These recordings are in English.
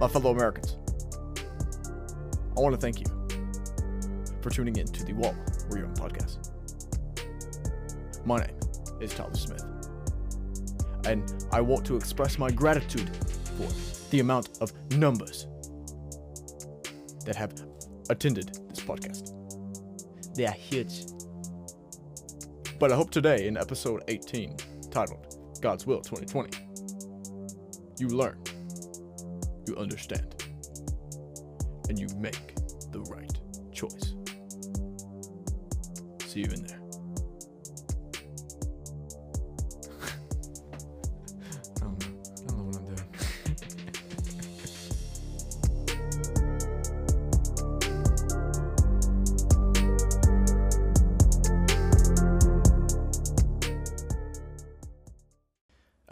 My fellow Americans, I want to thank you for tuning in to the Wall Young podcast. My name is Tyler Smith, and I want to express my gratitude for the amount of numbers that have attended this podcast. They are huge. But I hope today, in episode 18, titled God's Will 2020, you learn, you understand, and you make the right choice. See you in there.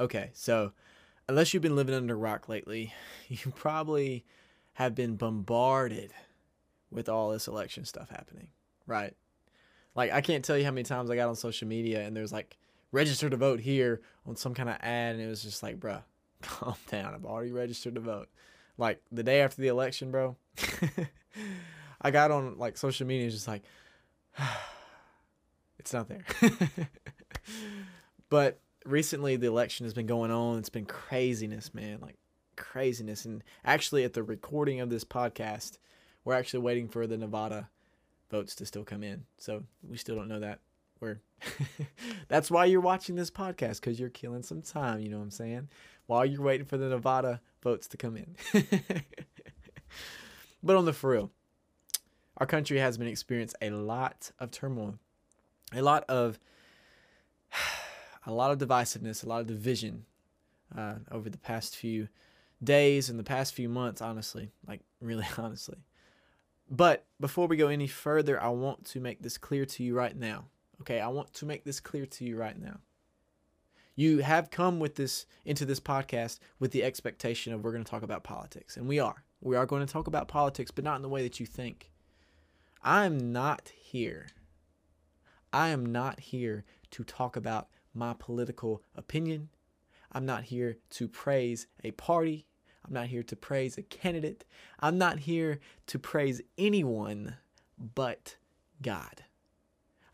Okay, so unless you've been living under a rock lately, you probably have been bombarded with all this election stuff happening, right? Like I can't tell you how many times I got on social media and there's like register to vote here on some kind of ad and it was just like, bruh, calm down. I've already registered to vote. Like the day after the election, bro. I got on like social media and just like it's not there. but recently the election has been going on. It's been craziness, man. Like craziness. And actually at the recording of this podcast, we're actually waiting for the Nevada votes to still come in. So we still don't know that. We're that's why you're watching this podcast because you're killing some time. You know what I'm saying? While you're waiting for the Nevada votes to come in. but on the for real, our country has been experiencing a lot of turmoil, a lot of a lot of divisiveness, a lot of division uh, over the past few days and the past few months. Honestly, like really honestly. But before we go any further, I want to make this clear to you right now. Okay, I want to make this clear to you right now. You have come with this into this podcast with the expectation of we're going to talk about politics, and we are. We are going to talk about politics, but not in the way that you think. I'm not here. I am not here to talk about my political opinion. I'm not here to praise a party. I'm not here to praise a candidate. I'm not here to praise anyone but God.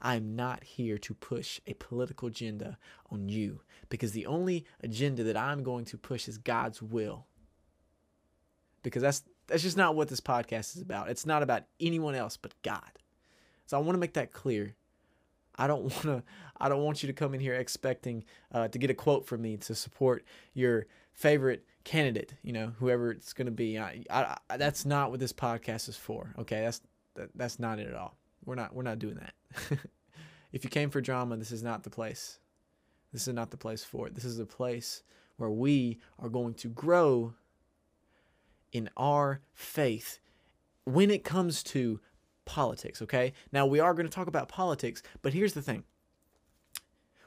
I'm not here to push a political agenda on you because the only agenda that I'm going to push is God's will. Because that's that's just not what this podcast is about. It's not about anyone else but God. So I want to make that clear. I don't want to I don't want you to come in here expecting uh, to get a quote from me to support your favorite candidate, you know, whoever it's going to be. I, I, I, that's not what this podcast is for. Okay? That's that, that's not it at all. We're not we're not doing that. if you came for drama, this is not the place. This is not the place for it. This is a place where we are going to grow in our faith when it comes to politics, okay? Now, we are going to talk about politics, but here's the thing.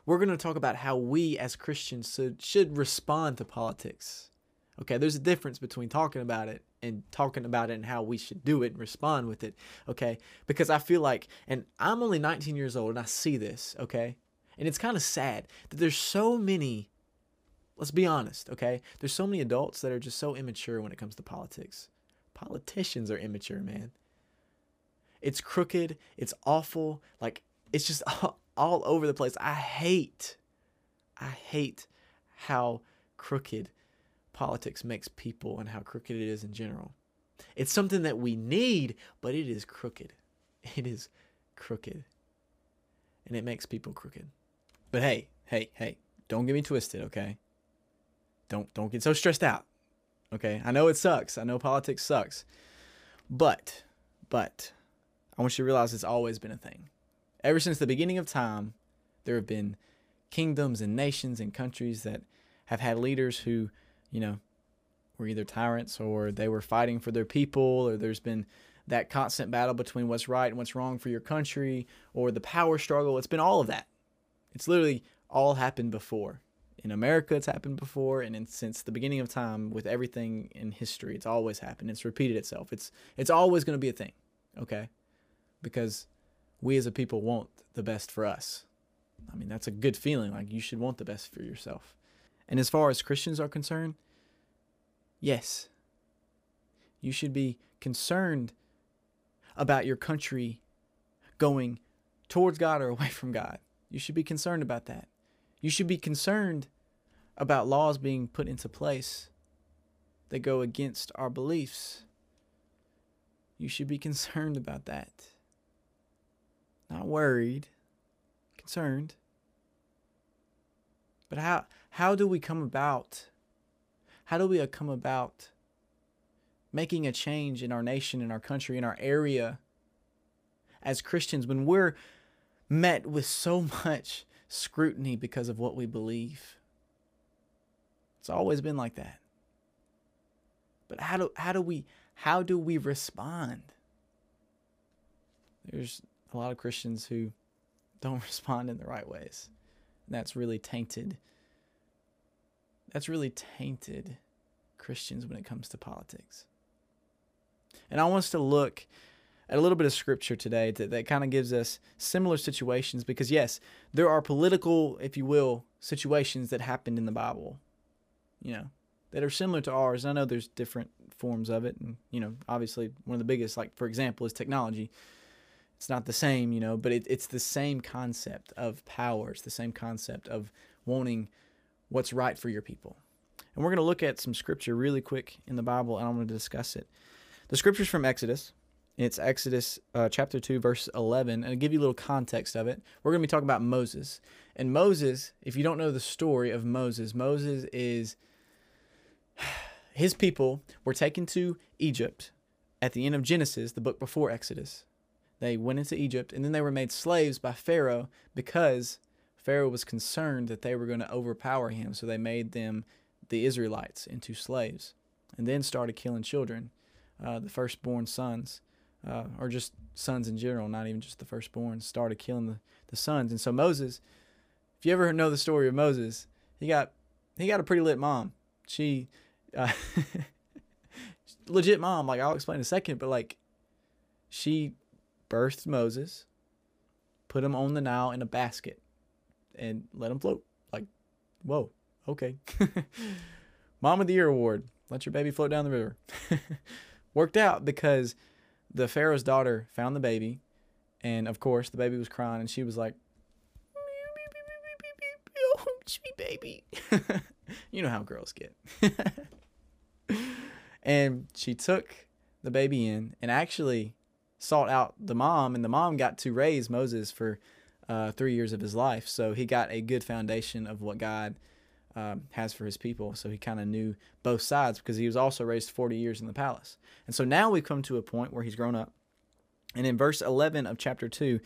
We're going to talk about how we as Christians should, should respond to politics. Okay, there's a difference between talking about it and talking about it and how we should do it and respond with it. Okay, because I feel like, and I'm only 19 years old and I see this, okay? And it's kind of sad that there's so many, let's be honest, okay? There's so many adults that are just so immature when it comes to politics. Politicians are immature, man. It's crooked, it's awful, like it's just all, over the place. I hate, I hate how crooked politics makes people and how crooked it is in general. It's something that we need, but it is crooked. It is crooked. And it makes people crooked. But hey, hey, hey, don't get me twisted, okay? Don't don't get so stressed out. Okay? I know it sucks. I know politics sucks. But but I want you to realize it's always been a thing. Ever since the beginning of time, there have been kingdoms and nations and countries that have had leaders who, you know, were either tyrants or they were fighting for their people, or there's been that constant battle between what's right and what's wrong for your country, or the power struggle. It's been all of that. It's literally all happened before. In America, it's happened before, and in, since the beginning of time, with everything in history, it's always happened. It's repeated itself. It's it's always going to be a thing, okay? Because we as a people want the best for us. I mean, that's a good feeling. Like you should want the best for yourself. And as far as Christians are concerned, yes, you should be concerned about your country going towards God or away from God. You should be concerned about that. You should be concerned about laws being put into place that go against our beliefs. You should be concerned about that. Not worried, concerned. But how how do we come about how do we uh, come about making a change in our nation, in our country, in our area as Christians when we're met with so much scrutiny because of what we believe? It's always been like that. But how do how do we how do we respond? There's a lot of Christians who don't respond in the right ways. And that's really tainted. That's really tainted Christians when it comes to politics. And I want us to look at a little bit of scripture today that, that kind of gives us similar situations because, yes, there are political, if you will, situations that happened in the Bible, you know, that are similar to ours. And I know there's different forms of it. And, you know, obviously, one of the biggest, like, for example, is technology. It's not the same, you know, but it, it's the same concept of power. It's the same concept of wanting what's right for your people. And we're going to look at some scripture really quick in the Bible, and I'm going to discuss it. The scripture's from Exodus. It's Exodus uh, chapter 2, verse 11. And I'll give you a little context of it. We're going to be talking about Moses. And Moses, if you don't know the story of Moses, Moses is his people were taken to Egypt at the end of Genesis, the book before Exodus. They went into Egypt and then they were made slaves by Pharaoh because Pharaoh was concerned that they were going to overpower him. So they made them, the Israelites, into slaves and then started killing children, uh, the firstborn sons, uh, or just sons in general, not even just the firstborn, started killing the, the sons. And so Moses, if you ever know the story of Moses, he got he got a pretty lit mom. She uh, legit mom. Like I'll explain in a second, but like she birthed Moses, put him on the Nile in a basket, and let him float. Like, whoa, okay. mom of the Year award. Let your baby float down the river. Worked out because the Pharaoh's daughter found the baby, and of course the baby was crying, and she was like, "Oh, sweet baby." you know how girls get. and she took the baby in and actually sought out the mom, and the mom got to raise Moses for uh, three years of his life. So he got a good foundation of what God um, has for his people. So he kind of knew both sides because he was also raised 40 years in the palace. And so now we've come to a point where he's grown up. And in verse 11 of chapter 2,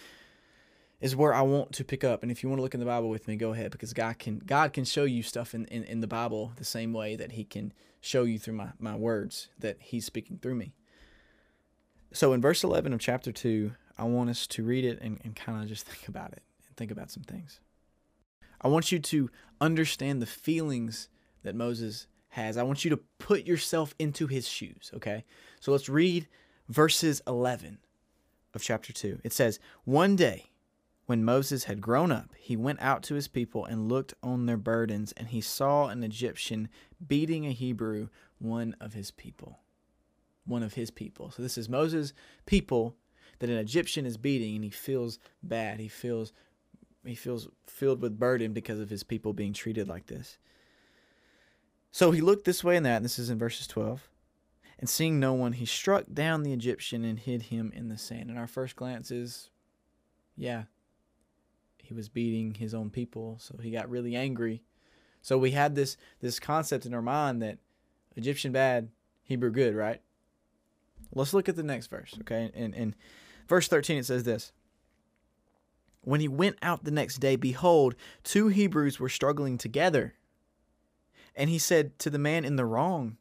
is where I want to pick up. And if you want to look in the Bible with me, go ahead because God can God can show you stuff in, in, in the Bible the same way that He can show you through my, my words that He's speaking through me. So in verse 11 of chapter 2, I want us to read it and, and kind of just think about it and think about some things. I want you to understand the feelings that Moses has. I want you to put yourself into his shoes, okay? So let's read verses 11 of chapter 2. It says, One day, when Moses had grown up, he went out to his people and looked on their burdens, and he saw an Egyptian beating a Hebrew, one of his people. One of his people. So this is Moses' people that an Egyptian is beating, and he feels bad. He feels he feels filled with burden because of his people being treated like this. So he looked this way and that, and this is in verses 12. And seeing no one, he struck down the Egyptian and hid him in the sand. And our first glance is, yeah, he was beating his own people, so he got really angry. So we had this this concept in our mind that Egyptian bad, Hebrew good, right? Let's look at the next verse, okay? And in verse 13 it says this. When he went out the next day, behold, two Hebrews were struggling together. And he said to the man in the wrong,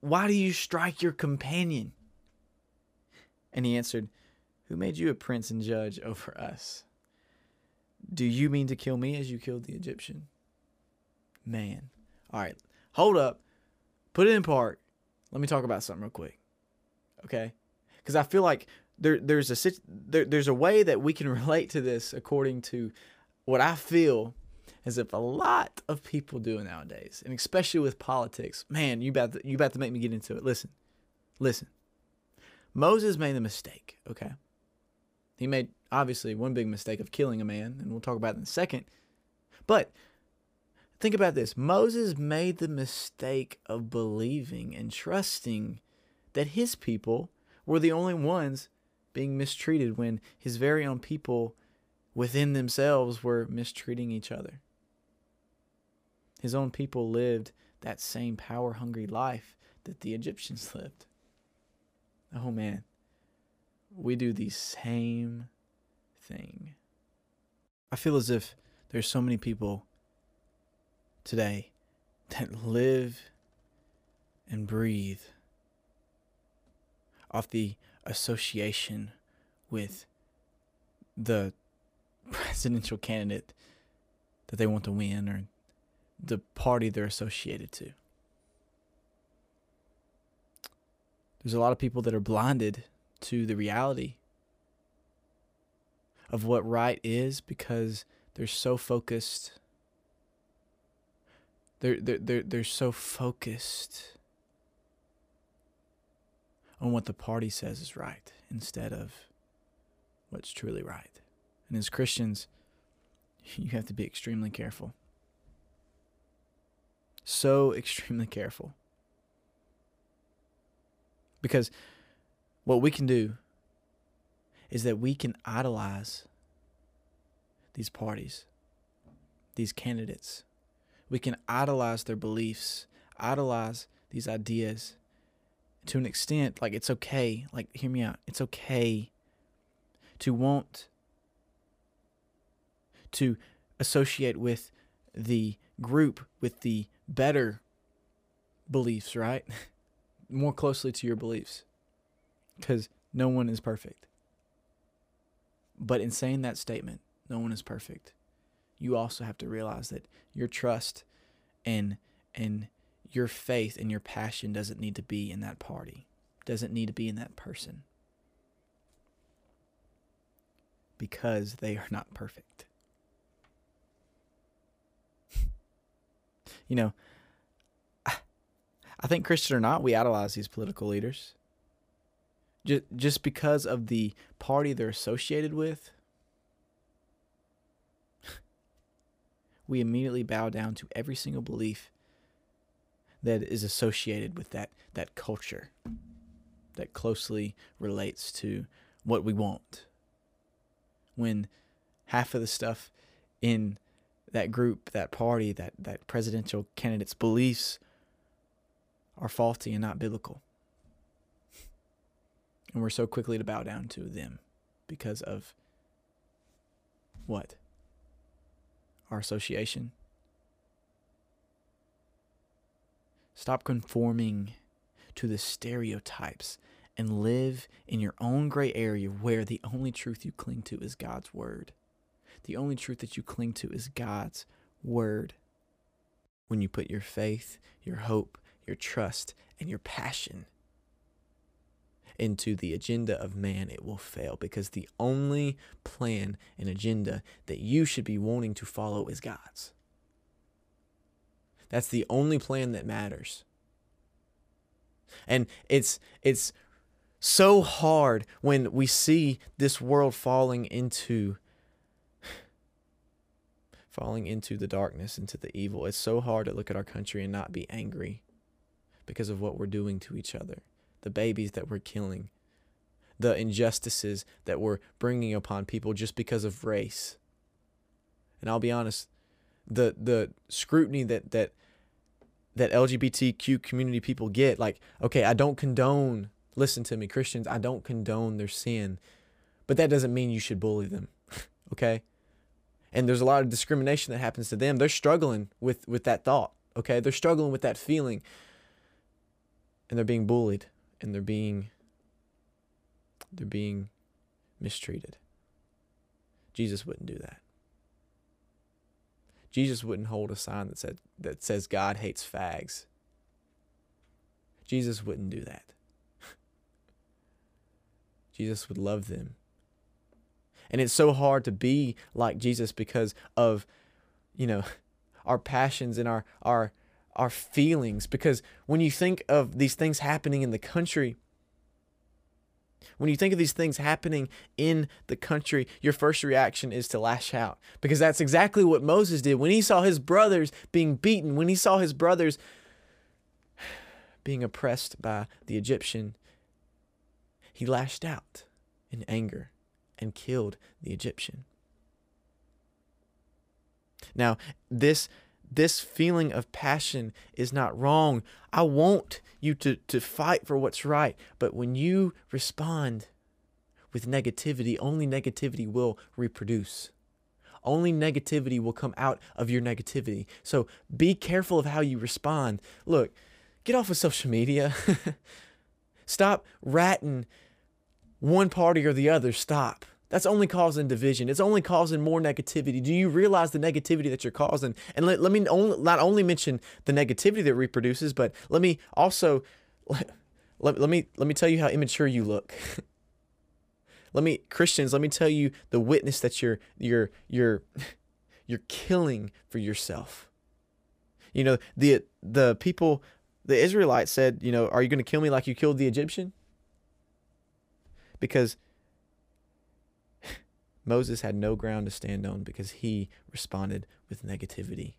Why do you strike your companion? And he answered, Who made you a prince and judge over us? Do you mean to kill me as you killed the Egyptian? Man. All right. Hold up. Put it in park. Let me talk about something real quick. Okay? Because I feel like there there's a there, there's a way that we can relate to this according to what I feel as if a lot of people do nowadays, and especially with politics. Man, you about to, you about to make me get into it. Listen, listen. Moses made a mistake. Okay, he made obviously one big mistake of killing a man, and we'll talk about it in a second. But think about this: Moses made the mistake of believing and trusting that his people were the only ones being mistreated when his very own people within themselves were mistreating each other. His own people lived that same power hungry life that the Egyptians lived. Oh man, we do the same thing. I feel as if there's so many people today that live and breathe off the association with the presidential candidate that they want to win or the party they're associated to. There's a lot of people that are blinded to the reality of what right is because they're so focused they're they're they're, they're so focused on what the party says is right instead of what's truly right. And as Christians, you have to be extremely careful. So extremely careful. Because what we can do is that we can idolize these parties, these candidates. We can idolize their beliefs, idolize these ideas to an extent. Like, it's okay. Like, hear me out. It's okay to want to associate with the group with the better beliefs, right? More closely to your beliefs. Because no one is perfect. But in saying that statement, no one is perfect, you also have to realize that your trust and and your faith and your passion doesn't need to be in that party. Doesn't need to be in that person. Because they are not perfect. you know, I think Christian or not, we idolize these political leaders. Just, just because of the party they're associated with, we immediately bow down to every single belief that is associated with that, that culture that closely relates to what we want. When half of the stuff in that group, that party, that, that presidential candidate's beliefs are faulty and not biblical. And we're so quickly to bow down to them because of what? Our association. Stop conforming to the stereotypes and live in your own gray area where the only truth you cling to is God's word the only truth that you cling to is God's word. When you put your faith, your hope, your trust, and your passion into the agenda of man, it will fail because the only plan and agenda that you should be wanting to follow is God's. That's the only plan that matters. And it's it's so hard when we see this world falling into falling into the darkness, into the evil. It's so hard to look at our country and not be angry because of what we're doing to each other, the babies that we're killing, the injustices that we're bringing upon people just because of race. And I'll be honest, the the scrutiny that that that LGBTQ community people get, like, okay, I don't condone, listen to me, Christians, I don't condone their sin, but that doesn't mean you should bully them, okay? and there's a lot of discrimination that happens to them. They're struggling with with that thought okay? They're struggling with that feeling. And they're being bullied and they're being they're being mistreated. Jesus wouldn't do that jesus wouldn't hold a sign that said that says god hates fags. Jesus wouldn't do that. Jesus would love them. And it's so hard to be like Jesus because of you know, our passions and our our our feelings. Because when you think of these things happening in the country when you think of these things happening in the country, your first reaction is to lash out because that's exactly what Moses did when he saw his brothers being beaten, when he saw his brothers being oppressed by the Egyptian. He lashed out in anger and killed the Egyptian. Now, this this feeling of passion is not wrong. I want you to, to fight for what's right. But when you respond with negativity, only negativity will reproduce. Only negativity will come out of your negativity. So be careful of how you respond. Look, get off of social media. Stop ratting one party or the other. Stop. That's only causing division. It's only causing more negativity. Do you realize the negativity that you're causing? And let, let me only, not only mention the negativity that reproduces, but let me also let, let, let me let me tell you how immature you look. let me Christians, let me tell you the witness that you're you're you're you're killing for yourself. You know, the the people the Israelites said, you know, are you going to kill me like you killed the Egyptian? Because Moses had no ground to stand on because he responded with negativity.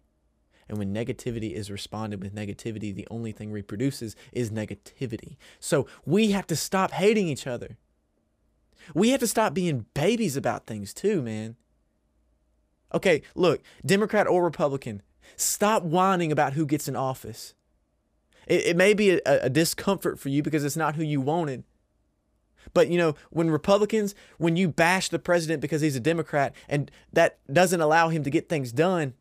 And when negativity is responded with negativity, the only thing reproduces is negativity. So we have to stop hating each other. We have to stop being babies about things too, man. Okay, look, Democrat or Republican, stop whining about who gets in office. It, it may be a, a discomfort for you because it's not who you wanted. But you know, when Republicans, when you bash the president because he's a Democrat and that doesn't allow him to get things done,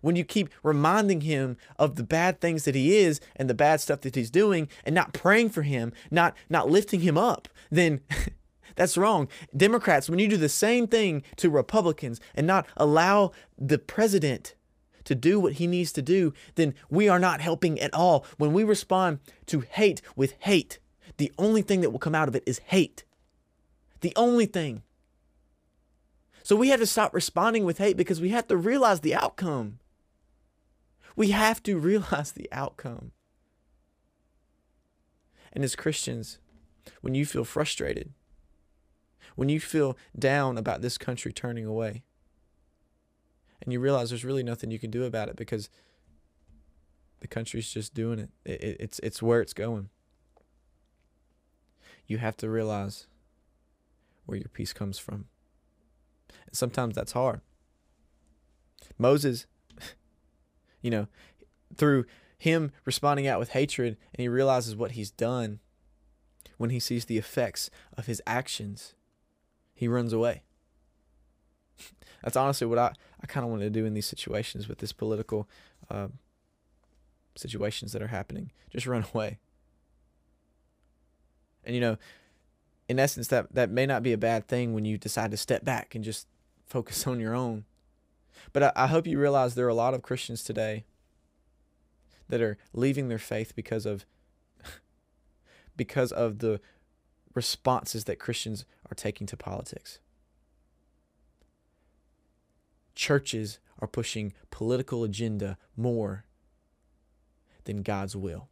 when you keep reminding him of the bad things that he is and the bad stuff that he's doing and not praying for him, not not lifting him up, then that's wrong. Democrats, when you do the same thing to Republicans and not allow the president to do what he needs to do, then we are not helping at all. When we respond to hate with hate, the only thing that will come out of it is hate. The only thing. So we have to stop responding with hate because we have to realize the outcome. We have to realize the outcome. And as Christians, when you feel frustrated, when you feel down about this country turning away, and you realize there's really nothing you can do about it because the country's just doing it. it, it it's it's where it's going you have to realize where your peace comes from. And sometimes that's hard. Moses, you know, through him responding out with hatred and he realizes what he's done, when he sees the effects of his actions, he runs away. That's honestly what I, I kind of want to do in these situations with this political uh, situations that are happening. Just run away. And you know, in essence, that that may not be a bad thing when you decide to step back and just focus on your own. But I, I hope you realize there are a lot of Christians today that are leaving their faith because of because of the responses that Christians are taking to politics. Churches are pushing political agenda more than God's will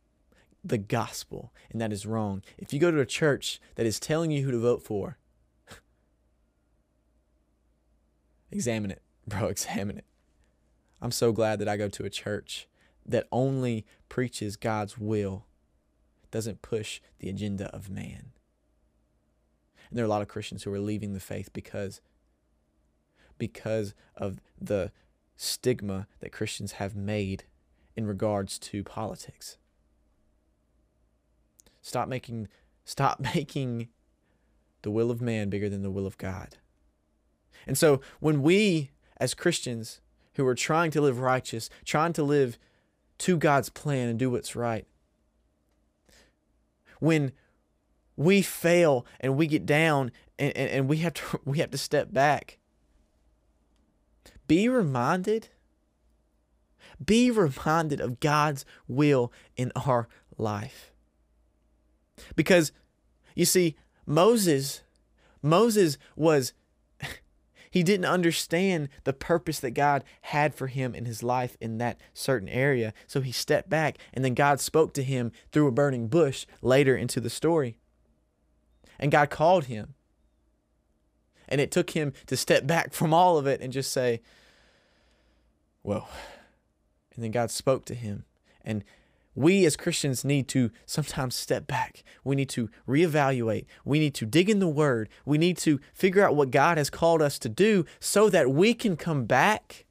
the gospel, and that is wrong. If you go to a church that is telling you who to vote for, examine it, bro, examine it. I'm so glad that I go to a church that only preaches God's will, doesn't push the agenda of man. And there are a lot of Christians who are leaving the faith because because of the stigma that Christians have made in regards to politics. Stop making stop making the will of man bigger than the will of God. And so when we as Christians who are trying to live righteous, trying to live to God's plan and do what's right, when we fail and we get down and, and, and we have to we have to step back. Be reminded be reminded of God's will in our life. Because you see, Moses, Moses was He didn't understand the purpose that God had for him in his life in that certain area. So he stepped back, and then God spoke to him through a burning bush later into the story. And God called him. And it took him to step back from all of it and just say, Whoa. And then God spoke to him. And we as Christians need to sometimes step back. We need to reevaluate. We need to dig in the Word. We need to figure out what God has called us to do so that we can come back,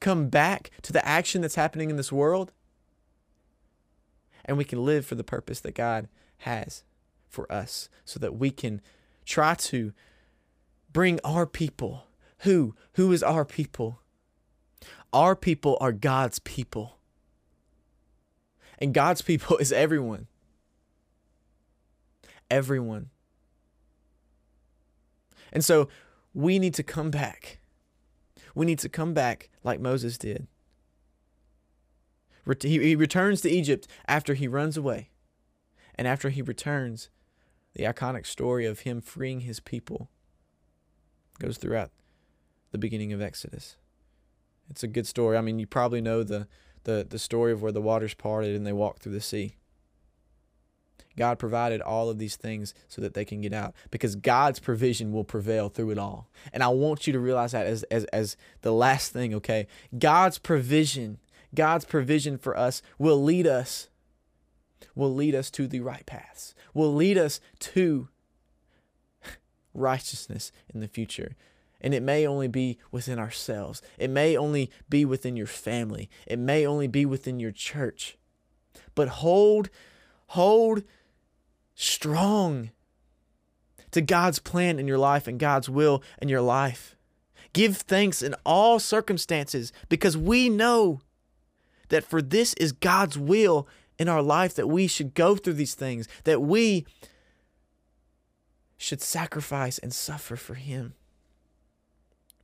come back to the action that's happening in this world, and we can live for the purpose that God has for us so that we can try to bring our people. Who? Who is our people? Our people are God's people. And God's people is everyone. Everyone. And so we need to come back. We need to come back like Moses did. He returns to Egypt after he runs away. And after he returns, the iconic story of him freeing his people goes throughout the beginning of Exodus. It's a good story. I mean, you probably know the the, the story of where the waters parted and they walked through the sea. God provided all of these things so that they can get out because God's provision will prevail through it all. And I want you to realize that as, as, as the last thing, okay? God's provision, God's provision for us will lead us, will lead us to the right paths, will lead us to righteousness in the future. And it may only be within ourselves. It may only be within your family. It may only be within your church. But hold, hold strong to God's plan in your life and God's will in your life. Give thanks in all circumstances because we know that for this is God's will in our life that we should go through these things, that we should sacrifice and suffer for Him.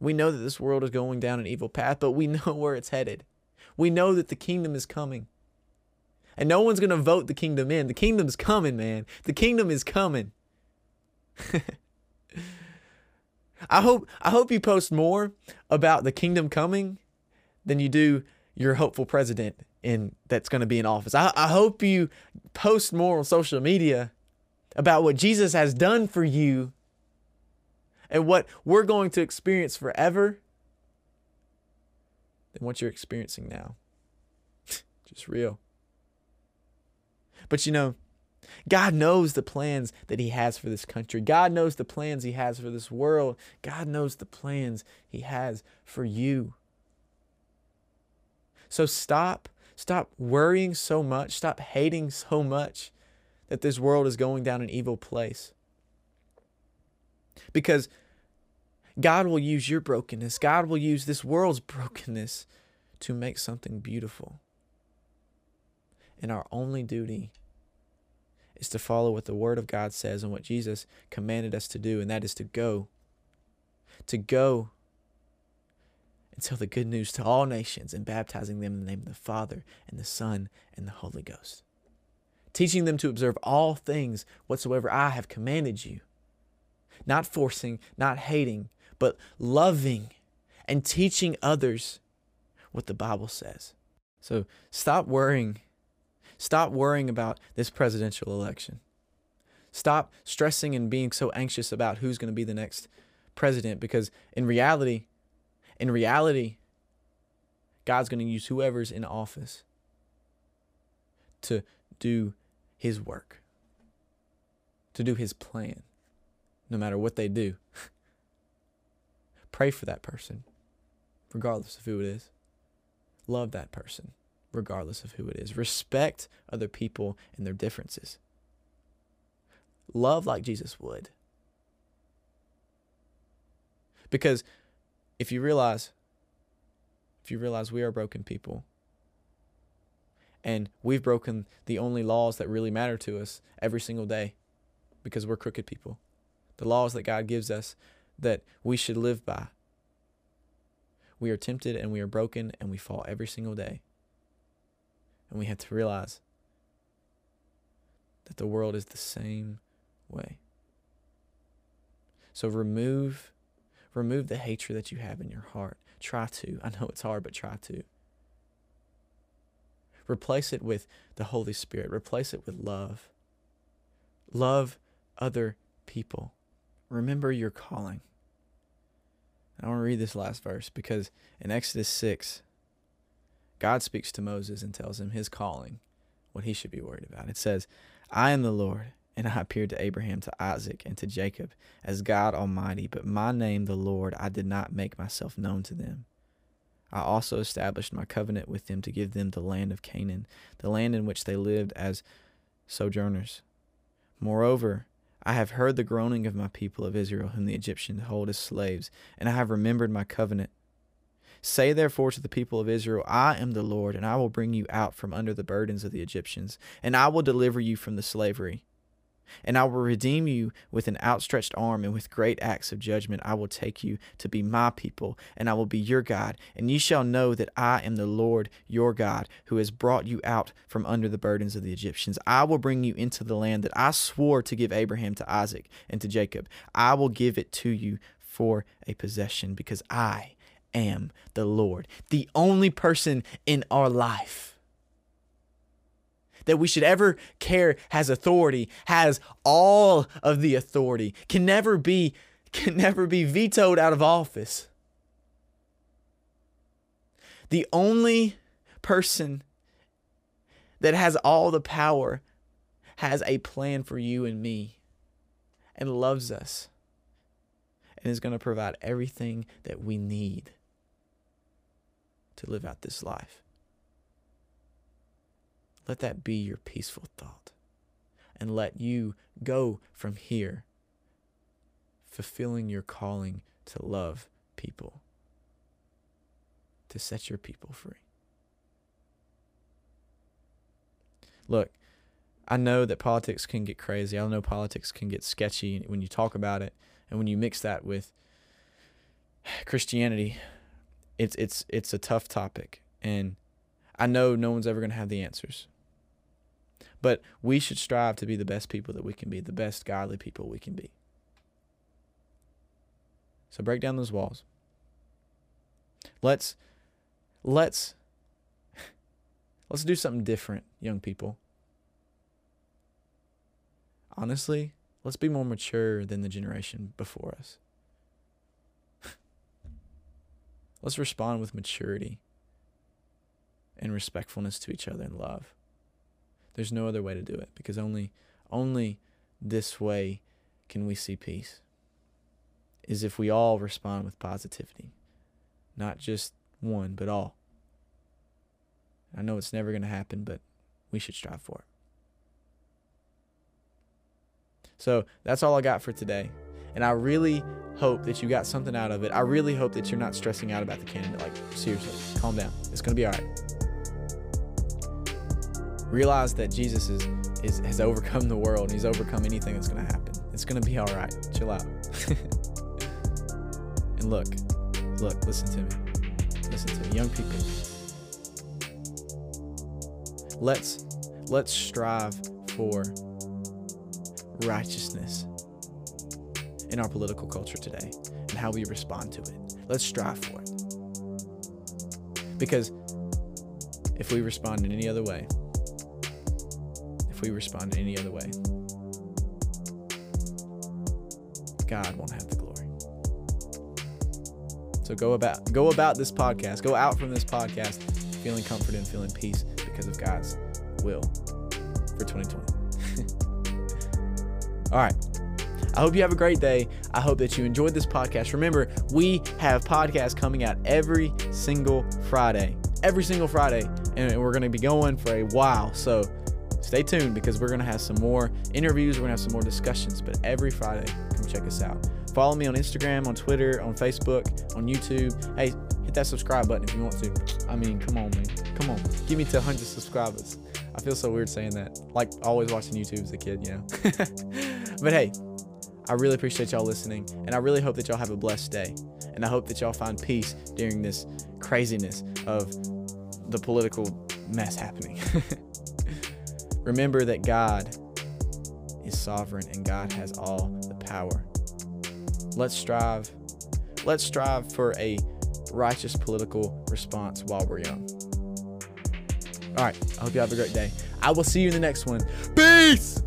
We know that this world is going down an evil path, but we know where it's headed. We know that the kingdom is coming. And no one's going to vote the kingdom in. The kingdom's coming, man. The kingdom is coming. I hope I hope you post more about the kingdom coming than you do your hopeful president in that's going to be in office. I, I hope you post more on social media about what Jesus has done for you and what we're going to experience forever than what you're experiencing now. Just real. But you know, God knows the plans that He has for this country. God knows the plans He has for this world. God knows the plans He has for you. So stop, stop worrying so much, stop hating so much that this world is going down an evil place. Because God will use your brokenness, God will use this world's brokenness to make something beautiful. And our only duty is to follow what the Word of God says and what Jesus commanded us to do, and that is to go. To go and tell the good news to all nations and baptizing them in the name of the Father and the Son and the Holy Ghost. Teaching them to observe all things whatsoever I have commanded you. Not forcing, not hating, but loving and teaching others what the Bible says. So stop worrying. Stop worrying about this presidential election. Stop stressing and being so anxious about who's going to be the next president because in reality, in reality, God's going to use whoever's in office to do his work, to do his plan, no matter what they do. Pray for that person, regardless of who it is. Love that person, regardless of who it is. Respect other people and their differences. Love like Jesus would. Because if you realize, if you realize we are broken people, and we've broken the only laws that really matter to us every single day because we're crooked people. The laws that God gives us that we should live by. We are tempted and we are broken and we fall every single day. And we have to realize that the world is the same way. So remove Remove the hatred that you have in your heart. Try to. I know it's hard, but try to. Replace it with the Holy Spirit. Replace it with love. Love other people. Remember your calling. I want to read this last verse because in Exodus 6, God speaks to Moses and tells him his calling, what he should be worried about. It says, I am the Lord, and I appeared to Abraham, to Isaac, and to Jacob as God Almighty, but my name, the Lord, I did not make myself known to them. I also established my covenant with them to give them the land of Canaan, the land in which they lived as sojourners. Moreover, I have heard the groaning of my people of Israel, whom the Egyptians hold as slaves, and I have remembered my covenant. Say therefore to the people of Israel, I am the Lord, and I will bring you out from under the burdens of the Egyptians, and I will deliver you from the slavery. And I will redeem you with an outstretched arm, and with great acts of judgment I will take you to be my people, and I will be your God. And ye shall know that I am the Lord your God, who has brought you out from under the burdens of the Egyptians. I will bring you into the land that I swore to give Abraham, to Isaac, and to Jacob. I will give it to you for a possession, because I am the Lord, the only person in our life that we should ever care has authority, has all of the authority, can never be can never be vetoed out of office. The only person that has all the power has a plan for you and me and loves us and is going to provide everything that we need to live out this life. Let that be your peaceful thought. And let you go from here fulfilling your calling to love people, to set your people free. Look, I know that politics can get crazy. I know politics can get sketchy when you talk about it and when you mix that with Christianity. It's it's it's a tough topic and I know no one's ever going to have the answers. But we should strive to be the best people that we can be, the best godly people we can be. So break down those walls. Let's let's let's do something different, young people. Honestly, let's be more mature than the generation before us. let's respond with maturity and respectfulness to each other and love. There's no other way to do it because only only this way can we see peace. Is if we all respond with positivity. Not just one, but all. I know it's never going to happen, but we should strive for it. So that's all I got for today. And I really hope that you got something out of it. I really hope that you're not stressing out about the candidate. Like, seriously, calm down. It's going to be all right. Realize that Jesus is, is has overcome the world and he's overcome anything that's going to happen. It's going to be all right. Chill out. and look, look, listen to me. Listen to me. Young people. Let's let's strive for righteousness in our political culture today and how we respond to it. Let's strive for it. Because if we respond in any other way, we respond any other way. God won't have the glory. So go about go about this podcast. Go out from this podcast feeling comfort and feeling peace because of God's will for 2020. All right. I hope you have a great day. I hope that you enjoyed this podcast. Remember, we have podcasts coming out every single Friday. Every single Friday. And we're going to be going for a while. So stay tuned because we're going to have some more interviews. We're going to have some more discussions. But every Friday, come check us out. Follow me on Instagram, on Twitter, on Facebook, on YouTube. Hey, hit that subscribe button if you want to. I mean, come on, man. Come on. Give me to 100 subscribers. I feel so weird saying that. Like always watching YouTube as a kid, you know? but hey, I really appreciate y'all listening. And I really hope that y'all have a blessed day. And I hope that y'all find peace during this craziness of the political mess happening. Remember that God is sovereign and God has all the power. Let's strive let's strive for a righteous political response while we're young. All right. I hope you have a great day. I will see you in the next one. Peace.